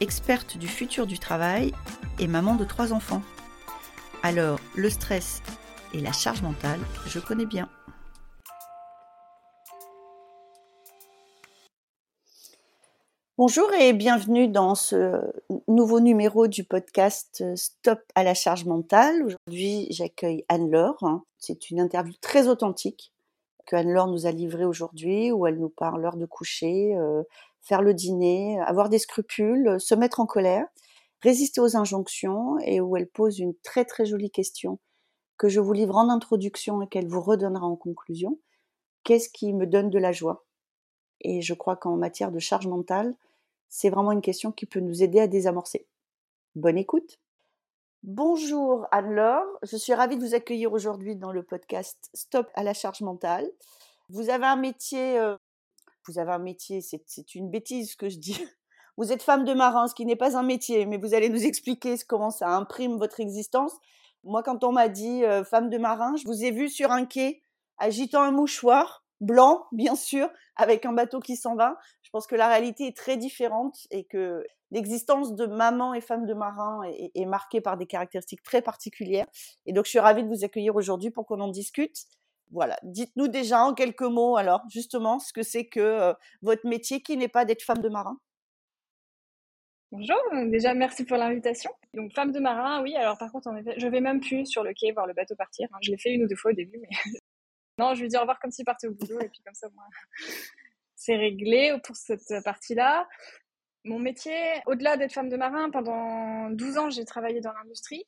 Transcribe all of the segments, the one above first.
experte du futur du travail et maman de trois enfants. Alors, le stress et la charge mentale, je connais bien. Bonjour et bienvenue dans ce nouveau numéro du podcast Stop à la charge mentale. Aujourd'hui, j'accueille Anne-Laure. C'est une interview très authentique que Anne-Laure nous a livrée aujourd'hui où elle nous parle l'heure de coucher, euh, faire le dîner, avoir des scrupules, se mettre en colère, résister aux injonctions et où elle pose une très très jolie question que je vous livre en introduction et qu'elle vous redonnera en conclusion. Qu'est-ce qui me donne de la joie? Et je crois qu'en matière de charge mentale, c'est vraiment une question qui peut nous aider à désamorcer. Bonne écoute. Bonjour Anne-Laure, je suis ravie de vous accueillir aujourd'hui dans le podcast Stop à la charge mentale. Vous avez un métier, euh, vous avez un métier, c'est une bêtise ce que je dis. Vous êtes femme de marin, ce qui n'est pas un métier, mais vous allez nous expliquer comment ça imprime votre existence. Moi, quand on m'a dit euh, femme de marin, je vous ai vu sur un quai agitant un mouchoir blanc, bien sûr, avec un bateau qui s'en va. Je pense que la réalité est très différente et que l'existence de maman et femme de marin est, marquée par des caractéristiques très particulières. Et donc, je suis ravie de vous accueillir aujourd'hui pour qu'on en discute. Voilà, dites-nous déjà en quelques mots, alors, justement, ce que c'est que euh, votre métier qui n'est pas d'être femme de marin. Bonjour, déjà merci pour l'invitation. Donc femme de marin, oui. Alors par contre, en effet, je vais même plus sur le quai voir le bateau partir. Hein. Je l'ai fait une ou deux fois au début, mais non, je lui dis au revoir comme s'il partait au boulot et puis comme ça, moi, c'est réglé pour cette partie-là. Mon métier, au-delà d'être femme de marin, pendant 12 ans, j'ai travaillé dans l'industrie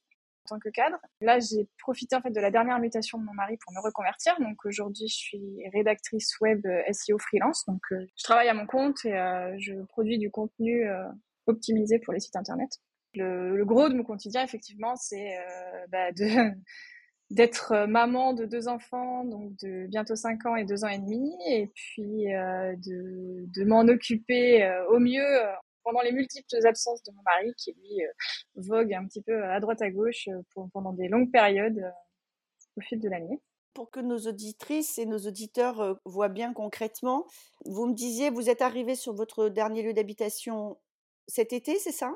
tant que cadre. Là, j'ai profité en fait de la dernière mutation de mon mari pour me reconvertir. Donc aujourd'hui, je suis rédactrice web euh, SEO freelance. Donc euh, je travaille à mon compte et euh, je produis du contenu optimisé pour les sites internet. Le, gros de mon quotidien, effectivement, c'est bah, d'être maman de deux enfants, donc de bientôt cinq ans et deux ans et demi, et puis de, m'en occuper au mieux pendant les multiples absences de mon mari, qui lui vogue un petit peu à droite à gauche pour, pendant des longues périodes au fil de l'année. Pour que nos auditrices et nos auditeurs voient bien concrètement, vous me disiez, vous êtes arrivé sur votre dernier lieu d'habitation cet été, c'est ça?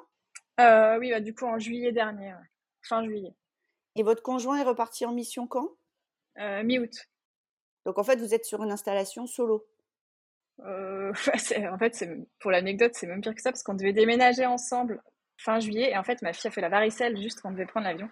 Oui, bah, du coup en juillet dernier, fin juillet. Et votre conjoint est reparti en mission quand? Euh, Mi-août. Donc en fait, vous êtes sur une installation solo euh, En fait, pour l'anecdote, c'est même pire que ça parce qu'on devait déménager ensemble fin juillet et en fait, ma fille a fait la varicelle juste quand on devait prendre l'avion.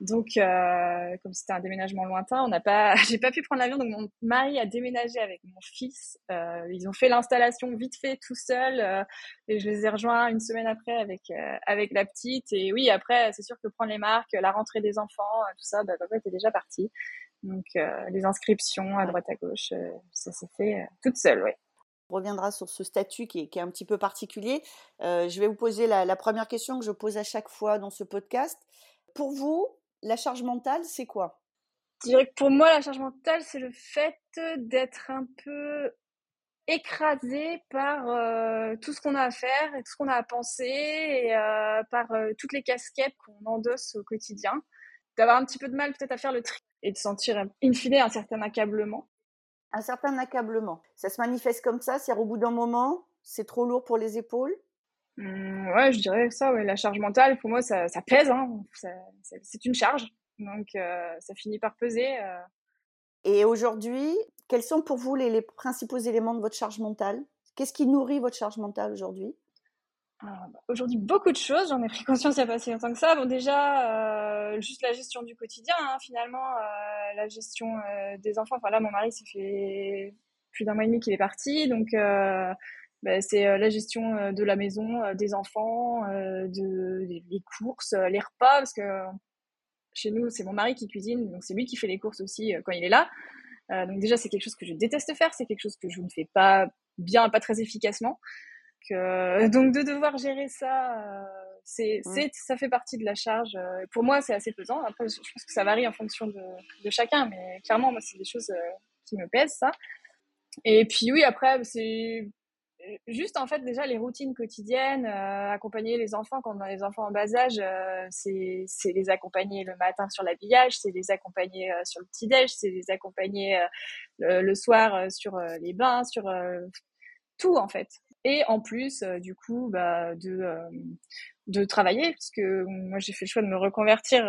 Donc, euh, comme c'était un déménagement lointain, on n'a pas, j'ai pas pu prendre l'avion. Donc, mon mari a déménagé avec mon fils. Euh, ils ont fait l'installation vite fait tout seul, et je les ai rejoints une semaine après avec avec la petite. Et oui, après, c'est sûr que prendre les marques, la rentrée des enfants, tout ça, bah, papa était déjà parti. Donc, les inscriptions à droite à gauche, ça s'est fait toute seule, oui. Reviendra sur ce statut qui est, un petit peu particulier. je vais vous poser la, première question que je pose à chaque fois dans ce podcast. Pour vous, la charge mentale, c'est quoi? Je dirais que pour moi, la charge mentale, c'est le fait d'être un peu écrasé par euh, tout ce qu'on a à faire et tout ce qu'on a à penser et euh, par euh, toutes les casquettes qu'on endosse au quotidien. D'avoir un petit peu de mal peut-être à faire le tri et de sentir in fine un certain accablement. Un certain accablement. Ça se manifeste comme ça, c'est au bout d'un moment, c'est trop lourd pour les épaules? Mmh, ouais, je dirais ça, ouais. La charge mentale, pour moi, ça, ça pèse. Hein. c'est une charge. Donc, euh, ça finit par peser. Euh. Et aujourd'hui, quels sont pour vous les, les, principaux éléments de votre charge mentale? Qu'est-ce qui nourrit votre charge mentale aujourd'hui? Aujourd'hui, beaucoup de choses. J'en ai pris conscience il n'y a pas si longtemps que ça. Bon, déjà, euh, juste la gestion du quotidien, hein, finalement, la gestion des enfants. Enfin, là, mon mari, ça fait plus d'un mois et demi qu'il est parti. Donc, bah, c'est euh, la gestion euh, de la maison, euh, des enfants, de, les courses, les repas, parce que chez nous, c'est mon mari qui cuisine, donc c'est lui qui fait les courses aussi quand il est là. donc déjà, c'est quelque chose que je déteste faire, c'est quelque chose que je ne fais pas bien, pas très efficacement. Donc de devoir gérer ça c'est, c'est, ça fait partie de la charge. pour moi, c'est assez pesant. Après, je, pense que ça varie en fonction de, de chacun, mais clairement, moi, c'est des choses qui me pèsent, ça. Et puis oui, après, c'est juste en fait déjà les routines quotidiennes, euh, accompagner les enfants quand on a les enfants en bas âge, euh, c'est les accompagner le matin sur l'habillage, c'est les accompagner euh, sur le petit déj, c'est les accompagner le, soir sur les bains, sur tout en fait. Et en plus du coup bah, de de travailler parce que moi j'ai fait le choix de me reconvertir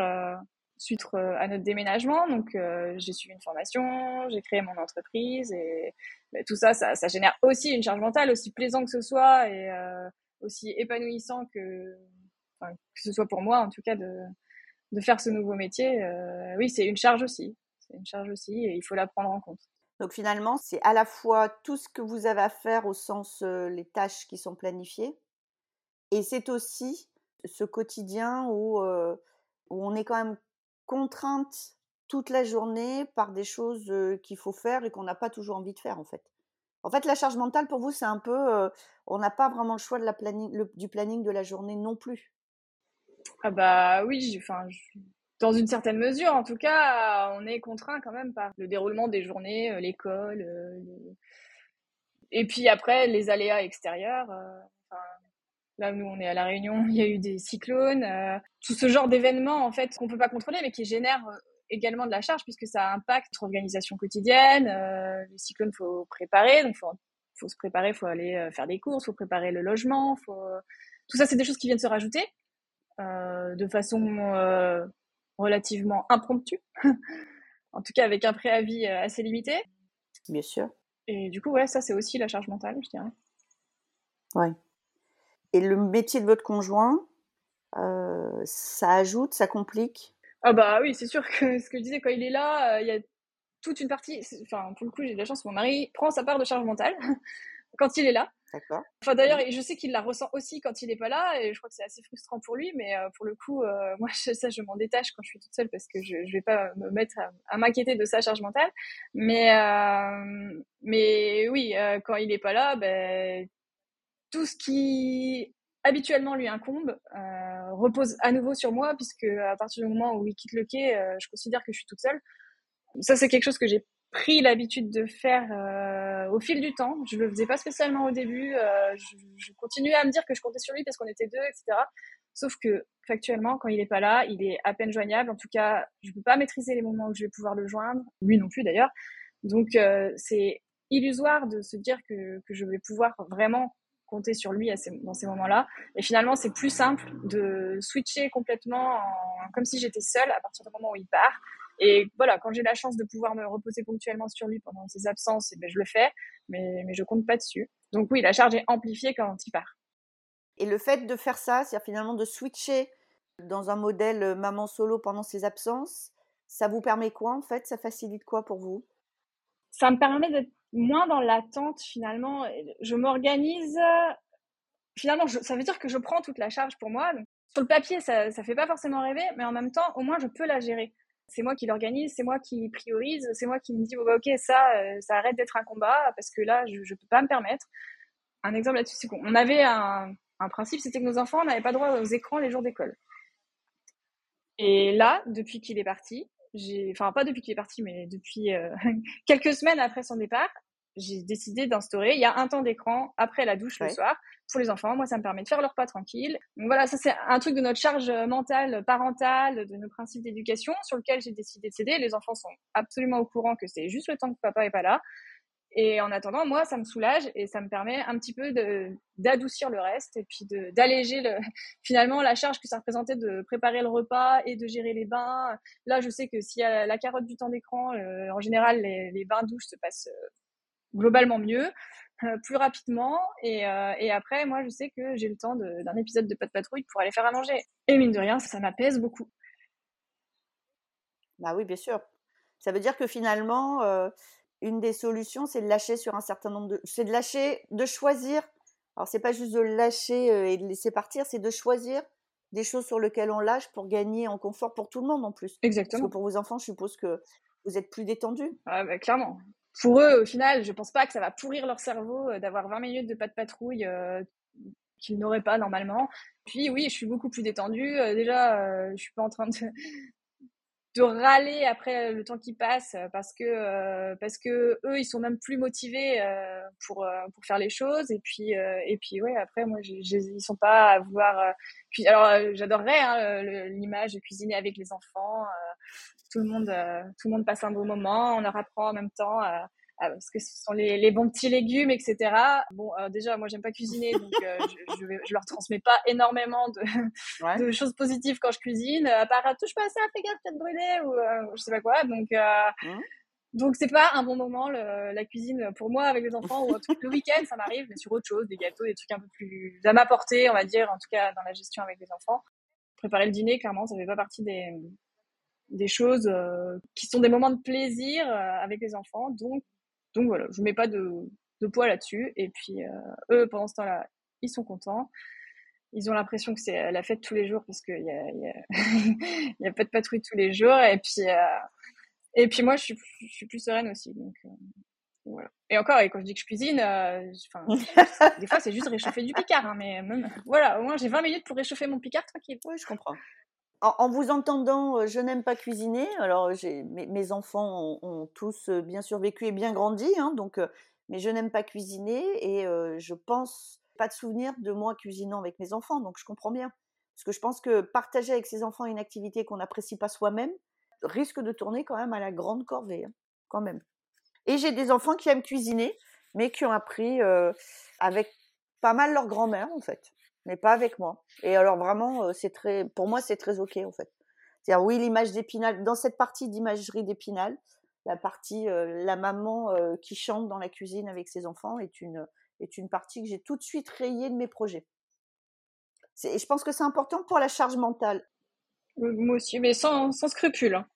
suite euh, à notre déménagement. Donc, euh, j'ai suivi une formation, j'ai créé mon entreprise et bah, tout ça, ça, ça, génère aussi une charge mentale, aussi plaisant que ce soit et euh, aussi épanouissant que, que ce soit pour moi en tout cas de, de faire ce nouveau métier. oui, c'est une charge aussi. C'est une charge aussi et il faut la prendre en compte. Donc finalement, c'est à la fois tout ce que vous avez à faire au sens les tâches qui sont planifiées, et c'est aussi ce quotidien où, où on est quand même contrainte toute la journée par des choses qu'il faut faire et qu'on n'a pas toujours envie de faire en fait. En fait, la charge mentale pour vous, c'est un peu, on n'a pas vraiment le choix de la planning, du planning de la journée non plus. Ah bah oui, enfin, dans une certaine mesure, en tout cas, on est contraint quand même par le déroulement des journées, l'école, et puis après les aléas extérieurs. Là, nous, on est à La Réunion, il y a eu des cyclones, euh, tout ce genre d'événements, en fait, qu'on peut pas contrôler, mais qui génèrent euh, également de la charge, puisque ça impacte notre organisation quotidienne. Euh, les cyclones, faut préparer, donc faut, faut se préparer, faut aller faire des courses, faut préparer le logement. Tout ça, c'est des choses qui viennent se rajouter de façon relativement impromptue, en tout cas avec un préavis assez limité. Bien sûr. Et du coup, ouais, ça, c'est aussi la charge mentale, je dirais. Ouais. Et le métier de votre conjoint, euh, ça ajoute, ça complique? Ah bah oui, c'est sûr que ce que je disais, quand il est là, euh, il y a toute une partie, enfin pour le coup j'ai de la chance, mon mari prend sa part de charge mentale quand il est là. D'accord. Enfin d'ailleurs, je sais qu'il la ressent aussi quand il n'est pas là, et je crois que c'est assez frustrant pour lui, mais euh, pour le coup, moi ça je m'en détache quand je suis toute seule parce que je, ne vais pas me mettre à, m'inquiéter de sa charge mentale. Mais mais oui, quand il n'est pas là, ben tout ce qui habituellement lui incombe euh, repose à nouveau sur moi puisque à partir du moment où il quitte le quai, euh, je considère que je suis toute seule. Ça c'est quelque chose que j'ai pris l'habitude de faire euh, au fil du temps. Je le faisais pas spécialement au début. Je, je, continuais à me dire que je comptais sur lui parce qu'on était deux, etc. Sauf que factuellement, quand il est pas là, il est à peine joignable. En tout cas, je peux pas maîtriser les moments où je vais pouvoir le joindre. Lui non plus d'ailleurs. Donc c'est illusoire de se dire que, que je vais pouvoir vraiment compter sur lui dans ces moments-là. Et finalement, c'est plus simple de switcher complètement comme si j'étais seule à partir du moment où il part. Et voilà, quand j'ai la chance de pouvoir me reposer ponctuellement sur lui pendant ses absences, et eh ben, je le fais, mais, mais je compte pas dessus. Donc oui, la charge est amplifiée quand il part. Et le fait de faire ça, c'est-à-dire finalement de switcher dans un modèle euh, maman solo pendant ses absences, ça vous permet quoi en fait? Ça facilite quoi pour vous? Ça me permet d'être moins dans l'attente finalement. Je m'organise. Finalement, ça veut dire que je prends toute la charge pour moi. sur le papier, ça ne fait pas forcément rêver, mais en même temps, au moins, je peux la gérer. C'est moi qui l'organise, c'est moi qui priorise, c'est moi qui me dis, bah, ok, ça, euh, ça arrête d'être un combat parce que là, je ne peux pas me permettre. Un exemple là-dessus, c'est qu'on avait un, principe, c'était que nos enfants n'avaient pas droit aux écrans les jours d'école. Et là, depuis qu'il est parti, enfin pas depuis qu'il est parti, mais depuis euh, quelques semaines après son départ, j'ai décidé d'instaurer, il y a un temps d'écran après la douche le soir pour les enfants. Moi, ça me permet de faire leur pas tranquille. Donc voilà, ça c'est un truc de notre charge mentale, parentale, de nos principes d'éducation sur lequel j'ai décidé de céder. Les enfants sont absolument au courant que c'est juste le temps que papa est pas là. Et en attendant, moi, ça me soulage et ça me permet un petit peu d'adoucir le reste et puis d'alléger le, finalement la charge que ça représentait de préparer le repas et de gérer les bains. Là, je sais que s'il y a la carotte du temps d'écran, euh, en général, les, les bains douches se passent euh, globalement mieux, euh, plus rapidement. Et, et, après, moi, je sais que j'ai le temps d'un épisode de Pas de patrouille pour aller faire à manger. Et mine de rien, ça, ça m'apaise beaucoup. Bah oui, bien sûr. Ça veut dire que finalement, une des solutions, c'est de lâcher sur un certain nombre de. C'est de lâcher, de choisir. Alors, c'est pas juste de lâcher euh, et de laisser partir, c'est de choisir des choses sur lesquelles on lâche pour gagner en confort pour tout le monde en plus. Exactement. Parce que pour vos enfants, je suppose que vous êtes plus détendus. Ah, bah, clairement. Pour eux, au final, je pense pas que ça va pourrir leur cerveau euh, d'avoir 20 minutes de pas de patrouille euh, qu'ils n'auraient pas normalement. Puis oui, je suis beaucoup plus détendue. déjà, je suis pas en train de de râler après le temps qui passe parce que parce que eux ils sont même plus motivés pour pour faire les choses. Et puis et puis ouais après moi ils sont pas à vouloir alors j'adorerais hein, l'image de cuisiner avec les enfants tout le monde tout le monde passe un bon moment on leur apprend en même temps ah, parce que ce sont les, les, bons petits légumes, etc. Bon, euh, déjà, moi, j'aime pas cuisiner, donc euh, je, je, je, leur transmets pas énormément de, de, choses positives quand je cuisine. À part, touche pas à ça, fais gaffe, peut-être brûler, ou euh, je sais pas quoi. Donc, mmh. donc c'est pas un bon moment, le, la cuisine, pour moi, avec les enfants, ou le week-end, ça m'arrive, mais sur autre chose, des gâteaux, des trucs un peu plus à ma portée, on va dire, en tout cas, dans la gestion avec les enfants. Préparer le dîner, clairement, ça fait pas partie des, des choses qui sont des moments de plaisir avec les enfants. Donc, donc voilà, je mets pas de, de poids là-dessus. Et puis euh, eux, pendant ce temps-là, ils sont contents. Ils ont l'impression que c'est la fête tous les jours parce qu'il y a, y, a, y a pas de patrouille tous les jours. Et puis, euh, et puis moi, je suis, je suis plus sereine aussi. Donc, euh, voilà. Et encore, et quand je dis que je cuisine, des fois, c'est juste réchauffer du picard. Hein, mais même, voilà, au moins, j'ai 20 minutes pour réchauffer mon picard tranquille. Oui, je comprends en, vous entendant, euh, je n'aime pas cuisiner. Alors, mes, mes, enfants ont, tous euh, bien survécu et bien grandi, hein, donc, euh, mais je n'aime pas cuisiner et je pense pas de souvenir de moi cuisinant avec mes enfants, donc je comprends bien. Parce que je pense que partager avec ses enfants une activité qu'on n'apprécie pas soi-même risque de tourner quand même à la grande corvée, hein, quand même. Et j'ai des enfants qui aiment cuisiner, mais qui ont appris avec pas mal leur grand-mère, en fait mais pas avec moi. Et alors vraiment, c'est très, pour moi, c'est très ok en fait. C'est-à-dire oui, l'image d'Épinal, dans cette partie d'imagerie d'Épinal, la partie la maman qui chante dans la cuisine avec ses enfants est une est une partie que j'ai tout de suite rayée de mes projets. Et je pense que c'est important pour la charge mentale. Moi aussi, mais sans, sans scrupule. Hein.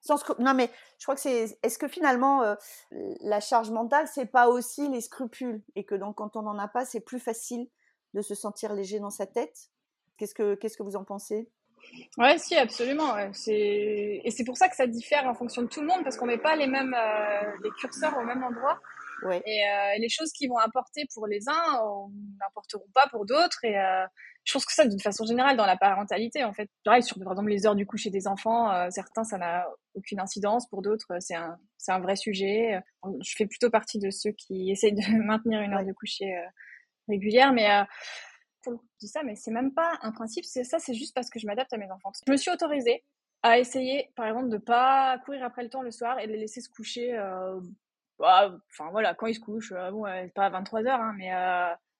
Sans Non, mais je crois que c'est. Est-ce que finalement, la charge mentale, c'est pas aussi les scrupules? Et que donc, quand on n'en a pas, c'est plus facile de se sentir léger dans sa tête? Qu'est-ce que, qu'est-ce que vous en pensez? Ouais, si, absolument. C'est... Et c'est pour ça que ça diffère en fonction de tout le monde, parce qu'on met pas les mêmes euh, les curseurs au même endroit. Ouais. Et euh, les choses qui vont apporter pour les uns n'apporteront pas pour d'autres. Et euh, je pense que ça, d'une façon générale, dans la parentalité, en fait, pareil, sur par exemple les heures du coucher des enfants, certains, ça n'a aucune incidence. Pour d'autres, c'est un, c'est un vrai sujet. Je fais plutôt partie de ceux qui essayent de maintenir une heure de coucher régulière, mais euh, ça, mais c'est même pas un principe. C'est ça, c'est juste parce que je m'adapte à mes enfants. Je me suis autorisée à essayer, par exemple, de pas courir après le temps le soir et de les laisser se coucher. Euh, bah, voilà, quand ils se couchent, euh, bon, pas à 23 heures, hein, mais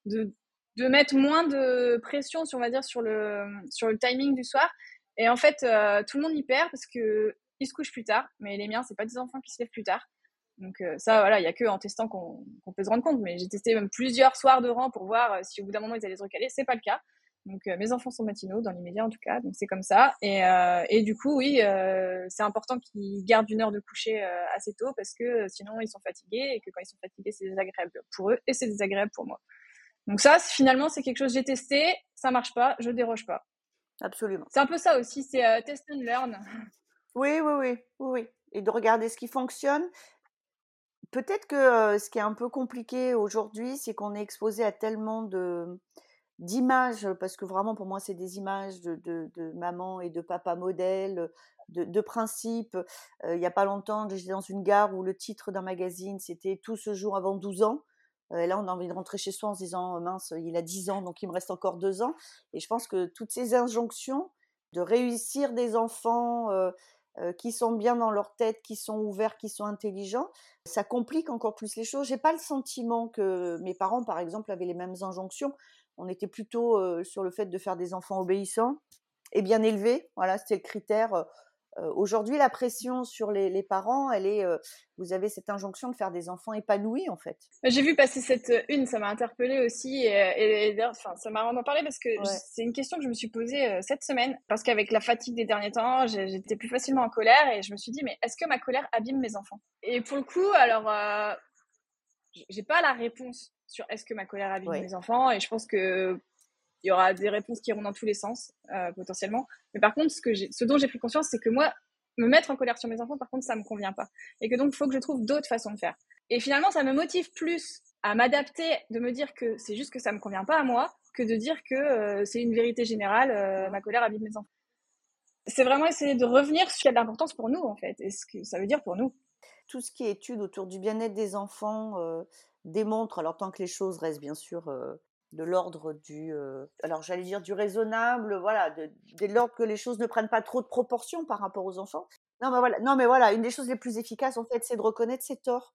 de de mettre moins de pression, sur, on va dire, sur le sur le timing du soir. Et en fait, tout le monde y perd parce que ils se couchent plus tard, mais les miens, c'est pas des enfants qui se lèvent plus tard. Donc euh, ça, voilà, il y a que en testant qu'on peut se rendre compte. Mais j'ai testé même plusieurs soirs de rang pour voir euh, si au bout d'un moment ils allaient se recaler. C'est pas le cas. Donc euh, mes enfants sont matinaux dans l'immédiat en tout cas, donc c'est comme ça. Et, et du coup, oui, c'est important qu'ils gardent une heure de coucher assez tôt parce que sinon ils sont fatigués et que quand ils sont fatigués, c'est désagréable pour eux et c'est désagréable pour moi. Donc ça, finalement, c'est quelque chose que j'ai testé, ça marche pas, je déroge pas. Absolument. C'est un peu ça aussi, c'est test and learn. Oui, oui, oui, oui, Et de regarder ce qui fonctionne Peut-être que ce qui est un peu compliqué aujourd'hui, c'est qu'on est exposé à tellement de d'images, parce que vraiment pour moi c'est des images de, de, maman et de papa modèle, de, principes. il n'y a pas longtemps, j'étais dans une gare où le titre d'un magazine c'était Tout ce jour avant 12 ans. et là, on a envie de rentrer chez soi en se disant mince, il a 10 ans, donc il me reste encore 2 ans. Et je pense que toutes ces injonctions de réussir des enfants, qui sont bien dans leur tête, qui sont ouverts, qui sont intelligents, ça complique encore plus les choses. J'ai pas le sentiment que mes parents, par exemple, avaient les mêmes injonctions. On était plutôt euh, sur le fait de faire des enfants obéissants et bien élevés. Voilà, c'était le critère euh, euh, aujourd'hui, la pression sur les, parents, elle est, euh, vous avez cette injonction de faire des enfants épanouis en fait. J'ai vu passer cette euh, une, ça m'a interpellée aussi, et, d'ailleurs, enfin, ça m'a vraiment parlé parce que c'est une question que je me suis posée cette semaine, parce qu'avec la fatigue des derniers temps, j'étais plus facilement en colère, et je me suis dit, mais est-ce que ma colère abîme mes enfants? Et pour le coup, alors, j'ai pas la réponse sur est-ce que ma colère abîme mes enfants, et je pense que il y aura des réponses qui iront dans tous les sens euh, potentiellement. Mais par contre, ce, dont j'ai pris conscience, c'est que moi, me mettre en colère sur mes enfants, par contre, ça me convient pas. Et que donc, il faut que je trouve d'autres façons de faire. Et finalement, ça me motive plus à m'adapter, de me dire que c'est juste que ça me convient pas à moi, que de dire que c'est une vérité générale, ma colère habite mes enfants. C'est vraiment essayer de revenir sur ce qui a de l'importance pour nous, en fait, et ce que ça veut dire pour nous. Tout ce qui est étude autour du bien-être des enfants démontre, alors tant que les choses restent bien sûr de l'ordre du, alors j'allais dire du raisonnable, voilà, de, l'ordre que les choses ne prennent pas trop de proportions par rapport aux enfants. Non mais voilà, non mais voilà, une des choses les plus efficaces en fait, c'est de reconnaître ses torts.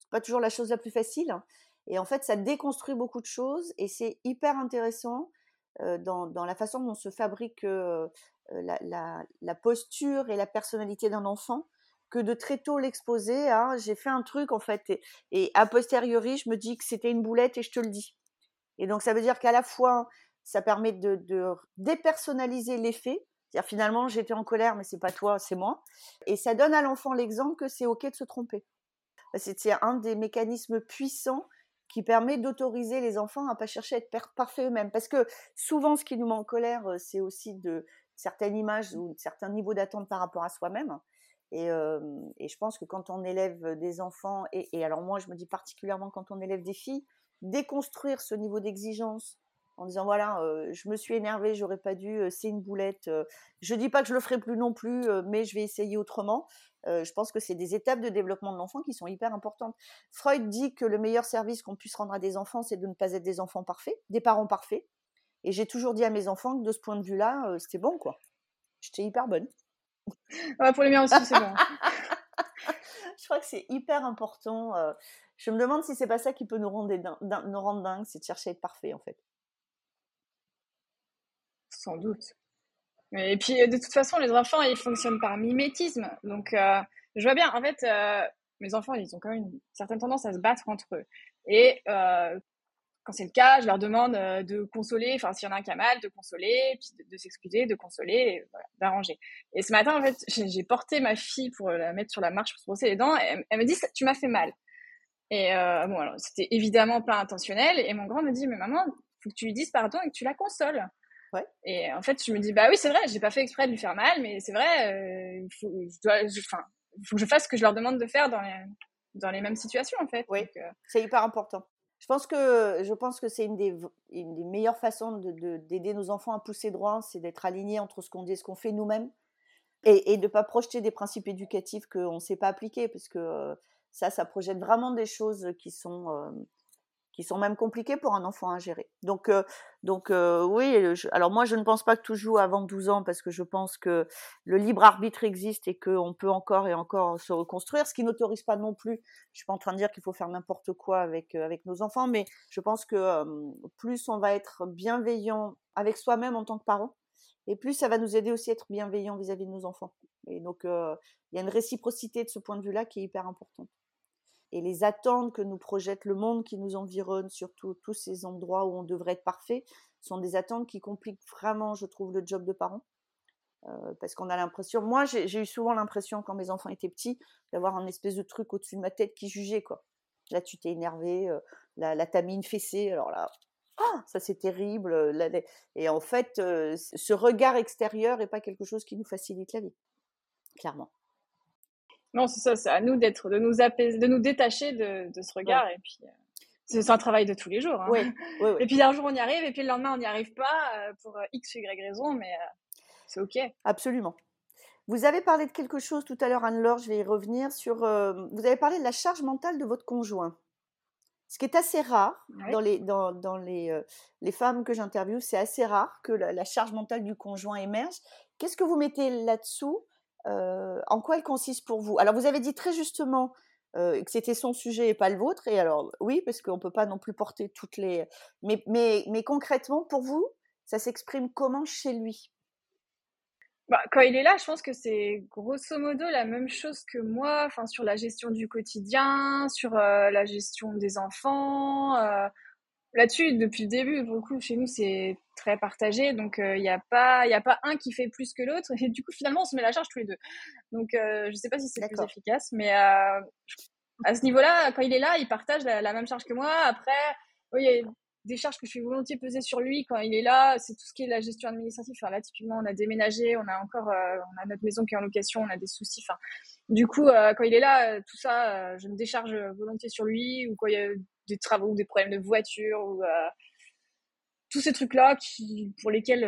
C'est pas toujours la chose la plus facile, hein. et en fait ça déconstruit beaucoup de choses et c'est hyper intéressant dans, dans, la façon dont se fabrique la, la, la, posture et la personnalité d'un enfant que de très tôt l'exposer à j'ai fait un truc en fait et, et a posteriori je me dis que c'était une boulette et je te le dis. Et donc, ça veut dire qu'à la fois, ça permet de, dépersonnaliser l'effet. C'est-à-dire, finalement, j'étais en colère, mais c'est pas toi, c'est moi. Et ça donne à l'enfant l'exemple que c'est OK de se tromper. C'est un des mécanismes puissants qui permet d'autoriser les enfants à pas chercher à être parfaits eux-mêmes. Parce que souvent, ce qui nous met en colère, euh, c'est aussi de certaines images ou certains niveaux d'attente par rapport à soi-même. Et, je pense que quand on élève des enfants, et, alors moi, je me dis particulièrement quand on élève des filles, déconstruire ce niveau d'exigence en disant voilà, je me suis énervée, j'aurais pas dû, c'est une boulette. je dis pas que je le ferai plus non plus, mais je vais essayer autrement. je pense que c'est des étapes de développement de l'enfant qui sont hyper importantes. Freud dit que le meilleur service qu'on puisse rendre à des enfants, c'est de ne pas être des enfants parfaits, des parents parfaits. Et j'ai toujours dit à mes enfants que de ce point de vue-là, c'était bon, quoi. J'étais hyper bonne. pour les miens aussi, c'est bon. je crois que c'est hyper important. Je me demande si c'est pas ça qui peut nous rendre, dingues, c'est de chercher à être parfait en fait. Sans doute. Et puis de toute façon, les enfants, ils fonctionnent par mimétisme. Donc euh, je vois bien, en fait, euh, mes enfants, ils ont quand même une certaine tendance à se battre entre eux. Et euh, quand c'est le cas, je leur demande de consoler, enfin s'il y en a un qui a mal, de consoler, puis de, s'excuser, de consoler, d'arranger. Et ce matin, en fait, j'ai porté ma fille pour la mettre sur la marche pour se brosser les dents. Et elle me dit, tu m'as fait mal. Et euh, bon, alors c'était évidemment pas intentionnel. Et mon grand me dit, mais maman, faut que tu lui dises pardon et que tu la consoles. Ouais. Et en fait, je me dis, bah oui, c'est vrai, j'ai pas fait exprès de lui faire mal, mais c'est vrai, euh, il faut, je dois, enfin, faut que je fasse ce que je leur demande de faire dans les, dans les mêmes situations, en fait. Oui, euh, c'est hyper important. Je pense que, je pense que c'est une des, une des meilleures façons d'aider de, d'aider nos enfants à pousser droit, c'est d'être alignés entre ce qu'on dit et ce qu'on fait nous-mêmes. Et, et de ne pas projeter des principes éducatifs qu'on ne sait pas appliquer, parce que ça, ça projette vraiment des choses qui sont, qui sont même compliquées pour un enfant à gérer. Donc, donc oui, alors moi je ne pense pas que tout joue avant 12 ans parce que je pense que le libre arbitre existe et qu'on peut encore et encore se reconstruire, ce qui n'autorise pas non plus, je suis pas en train de dire qu'il faut faire n'importe quoi avec, avec nos enfants, mais je pense que plus on va être bienveillant avec soi-même en tant que parent, et plus ça va nous aider aussi à être bienveillant vis-à-vis de nos enfants. Et donc, il y a une réciprocité de ce point de vue-là qui est hyper importante et les attentes que nous projette le monde qui nous environne, surtout tous ces endroits où on devrait être parfait, sont des attentes qui compliquent vraiment, je trouve, le job de parent. Euh, parce qu'on a l'impression, moi j'ai eu souvent l'impression quand mes enfants étaient petits d'avoir un espèce de truc au-dessus de ma tête qui jugeait quoi. Là tu t'es énervé, euh, là, là t'as fessée, alors là, ah, ça c'est terrible. Euh, et en fait, ce regard extérieur n'est pas quelque chose qui nous facilite la vie, clairement. Non, c'est ça, c'est à nous d'être, de nous apaiser, de nous détacher de, de ce regard. Et puis, euh, c'est un travail de tous les jours. Hein. Oui, oui, Et puis un jour on y arrive, et puis le lendemain on n'y arrive pas euh, pour euh, X, Y raison, mais c'est OK. Absolument. Vous avez parlé de quelque chose tout à l'heure, Anne-Laure, je vais y revenir sur. vous avez parlé de la charge mentale de votre conjoint. Ce qui est assez rare dans, les, dans, dans les, les femmes que j'interviewe, c'est assez rare que la, la, charge mentale du conjoint émerge. Qu'est-ce que vous mettez là-dessous en quoi elle consiste pour vous? Alors, vous avez dit très justement que c'était son sujet et pas le vôtre. Et alors, oui, parce qu'on ne peut pas non plus porter toutes les. Mais, mais, mais concrètement, pour vous, ça s'exprime comment chez lui? Bah, quand il est là, je pense que c'est grosso modo la même chose que moi, sur la gestion du quotidien, sur la gestion des enfants, là-dessus, depuis le début, beaucoup chez nous, c'est très partagé. Donc, il euh, n'y a, pas, y a pas un qui fait plus que l'autre. Et du coup, finalement, on se met la charge tous les deux. Donc, euh, je ne sais pas si c'est plus efficace. Mais euh, à ce niveau-là, quand il est là, il partage la, même charge que moi. Après, il y a des charges que je suis volontiers peser sur lui quand il est là. C'est tout ce qui est la gestion administrative. Enfin, là, typiquement, on a déménagé, on a encore on a notre maison qui est en location, on a des soucis. Enfin, du coup, quand il est là, tout ça, je me décharge volontiers sur lui. Ou quand il y a des travaux, des problèmes de voiture ou, euh, tous ces trucs-là qui, pour lesquels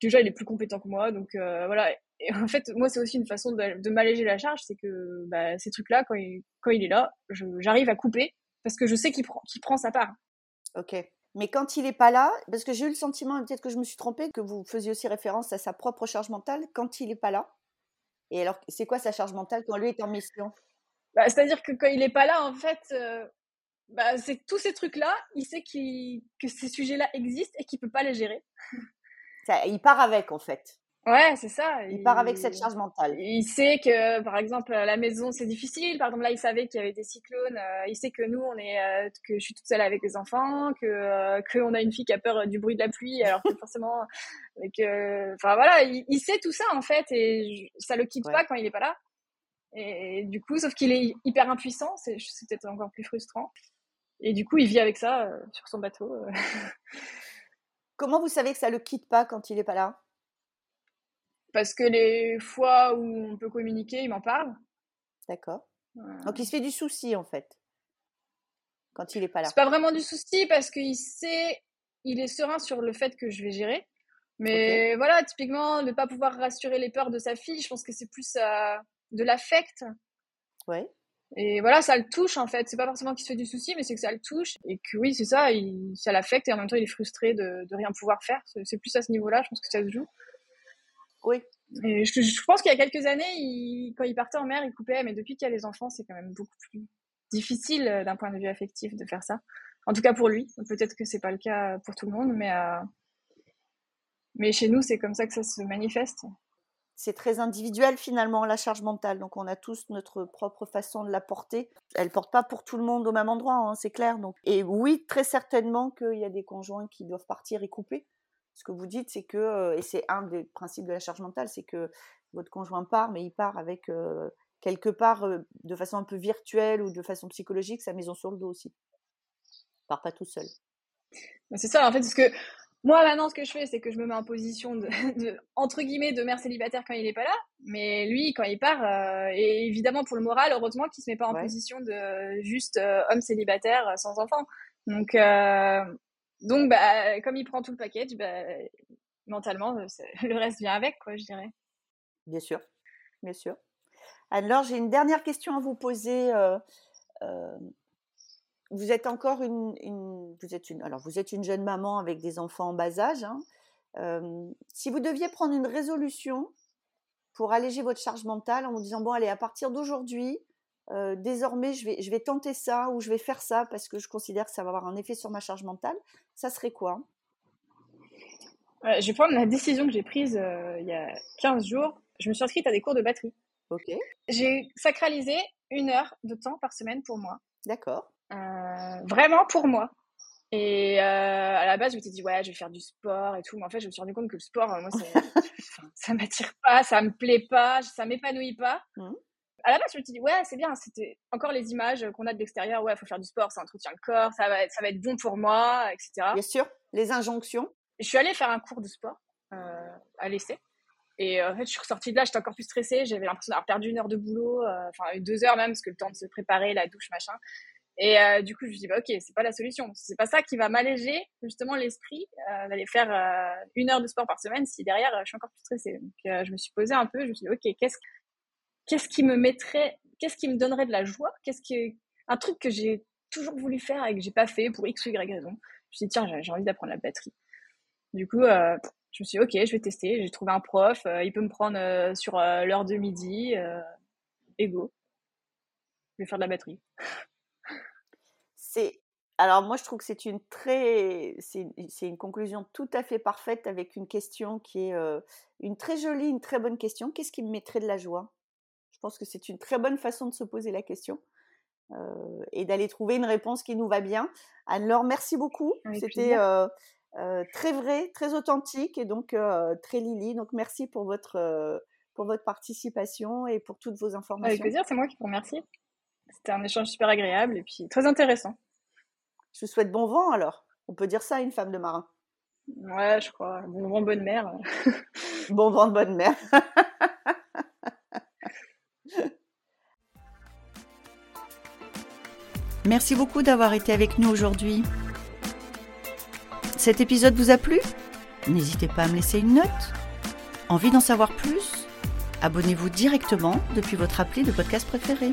déjà il est plus compétent que moi. Donc voilà. Et en fait, moi, c'est aussi une façon de, de m'alléger la charge, c'est que bah, ces trucs-là, quand il, quand il est là, j'arrive à couper parce que je sais qu'il prend, qu'il prend sa part. Ok. Mais quand il n'est pas là, parce que j'ai eu le sentiment, peut-être que je me suis trompée, que vous faisiez aussi référence à sa propre charge mentale, quand il n'est pas là. Et alors, c'est quoi sa charge mentale quand lui est en mission? Bah, C'est-à-dire que quand il n'est pas là, en fait, euh, bah, c'est tous ces trucs-là, il sait que ces sujets-là existent et qu'il ne peut pas les gérer. Ça, il part avec, en fait. Ouais, c'est ça. Il, part avec cette charge mentale. Il sait que, par exemple, à la maison, c'est difficile. Par exemple, là, il savait qu'il y avait des cyclones. Euh, il sait que nous, on est, euh, que je suis toute seule avec les enfants, que euh, qu'on a une fille qui a peur du bruit de la pluie, alors que forcément, que, enfin voilà, il, sait tout ça en fait, et ça le quitte pas quand il est pas là. Et, du coup, sauf qu'il est hyper impuissant, c'est peut-être encore plus frustrant. Et du coup, il vit avec ça sur son bateau. Comment vous savez que ça le quitte pas quand il est pas là? Parce que les fois où on peut communiquer, il m'en parle. D'accord. Donc il se fait du souci en fait quand il n'est pas là. C'est pas vraiment du souci parce qu'il sait, il est serein sur le fait que je vais gérer. Mais voilà, typiquement, ne pas pouvoir rassurer les peurs de sa fille, je pense que c'est plus euh, de l'affect. Ouais. Et voilà, ça le touche en fait. C'est pas forcément qu'il se fait du souci, mais c'est que ça le touche. Et que oui, c'est ça, il, ça l'affecte et en même temps il est frustré de, de rien pouvoir faire. C'est plus à ce niveau-là, je pense que ça se joue. Oui. Et je, pense qu'il y a quelques années, quand il partait en mer, il coupait, mais depuis qu'il y a les enfants, c'est quand même beaucoup plus difficile euh, d'un point de vue affectif de faire ça. En tout cas pour lui. Peut-être que c'est pas le cas pour tout le monde, mais, euh, mais chez nous, c'est comme ça que ça se manifeste. C'est très individuel finalement la charge mentale, donc on a tous notre propre façon de la porter. Elle porte pas pour tout le monde au même endroit, hein, c'est clair. Donc et oui, très certainement qu'il y a des conjoints qui doivent partir et couper ce que vous dites, c'est que, et c'est un des principes de la charge mentale, c'est que votre conjoint part, mais il part avec quelque part de façon un peu virtuelle ou de façon psychologique sa maison sur le dos aussi. Il part pas tout seul. C'est ça, en fait, parce que moi maintenant, ce que je fais, c'est que je me mets en position de, entre guillemets de mère célibataire quand il n'est pas là, mais lui, quand il part, et évidemment pour le moral, heureusement qu'il se met pas en position de juste homme célibataire sans enfant. Donc donc, bah, comme il prend tout le package, bah, mentalement, euh, le reste vient avec, quoi, je dirais. Bien sûr, bien sûr. Alors, j'ai une dernière question à vous poser. Euh, euh, vous êtes encore une, vous êtes une, alors vous êtes une jeune maman avec des enfants en bas âge. Hein. si vous deviez prendre une résolution pour alléger votre charge mentale en vous disant bon allez à partir d'aujourd'hui, désormais, je vais, je vais tenter ça ou je vais faire ça parce que je considère que ça va avoir un effet sur ma charge mentale, ça serait quoi? Je vais prendre la décision que j'ai prise il y a 15 jours. Je me suis inscrite à des cours de batterie. Ok. J'ai sacralisé une heure de temps par semaine pour moi. D'accord. Vraiment pour moi. Et à la base, je m'étais dit, ouais, je vais faire du sport et tout. Mais en fait, je me suis rendu compte que le sport, moi, ça m'attire pas, ça me plaît pas, ça m'épanouit pas. Mmh à la base, je me suis dit, ouais, c'est bien, c'était encore les images qu'on a de l'extérieur, ouais, il faut faire du sport, ça entretient le corps, ça va, ça va être bon pour moi, etc. Bien sûr, les injonctions. Je suis allée faire un cours de sport euh, à l'essai. Et euh, en fait, je suis ressortie de là, j'étais encore plus stressée, j'avais l'impression d'avoir perdu une heure de boulot, euh, enfin deux heures même, parce que le temps de se préparer, la douche, machin. Et du coup, je me dit, bah, ok, c'est pas la solution. C'est pas ça qui va m'alléger justement l'esprit d'aller faire une heure de sport par semaine si derrière je suis encore plus stressée. Donc, je me suis posée un peu, je me suis dit, ok, qu'est-ce qu'est-ce qui me mettrait, qu'est-ce qui me donnerait de la joie, qu'est-ce qui un truc que j'ai toujours voulu faire et que j'ai pas fait pour x ou y raison. Je me suis dit tiens j'ai envie d'apprendre la batterie. Du coup euh, je me suis dit ok je vais tester. J'ai trouvé un prof, euh, il peut me prendre euh, sur l'heure de midi, ego. Je vais faire de la batterie. C'est alors moi je trouve que c'est une très c'est une conclusion tout à fait parfaite avec une question qui est une très jolie, une très bonne question. Qu'est-ce qui me mettrait de la joie? Je pense que c'est une très bonne façon de se poser la question euh, et d'aller trouver une réponse qui nous va bien. Anne-Laure, merci beaucoup. C'était euh, euh, très vrai, très authentique et donc très Lily. Donc merci pour votre, pour votre participation et pour toutes vos informations. Avec plaisir, c'est moi qui vous remercie. C'était un échange super agréable et puis très intéressant. Je vous souhaite bon vent alors. On peut dire ça à une femme de marin. Ouais, je crois. Bon vent, bonne mer. bon vent, bonne mer. Merci beaucoup d'avoir été avec nous aujourd'hui. Cet épisode vous a plu? N'hésitez pas à me laisser une note. Envie d'en savoir plus? Abonnez-vous directement depuis votre appli de podcast préféré.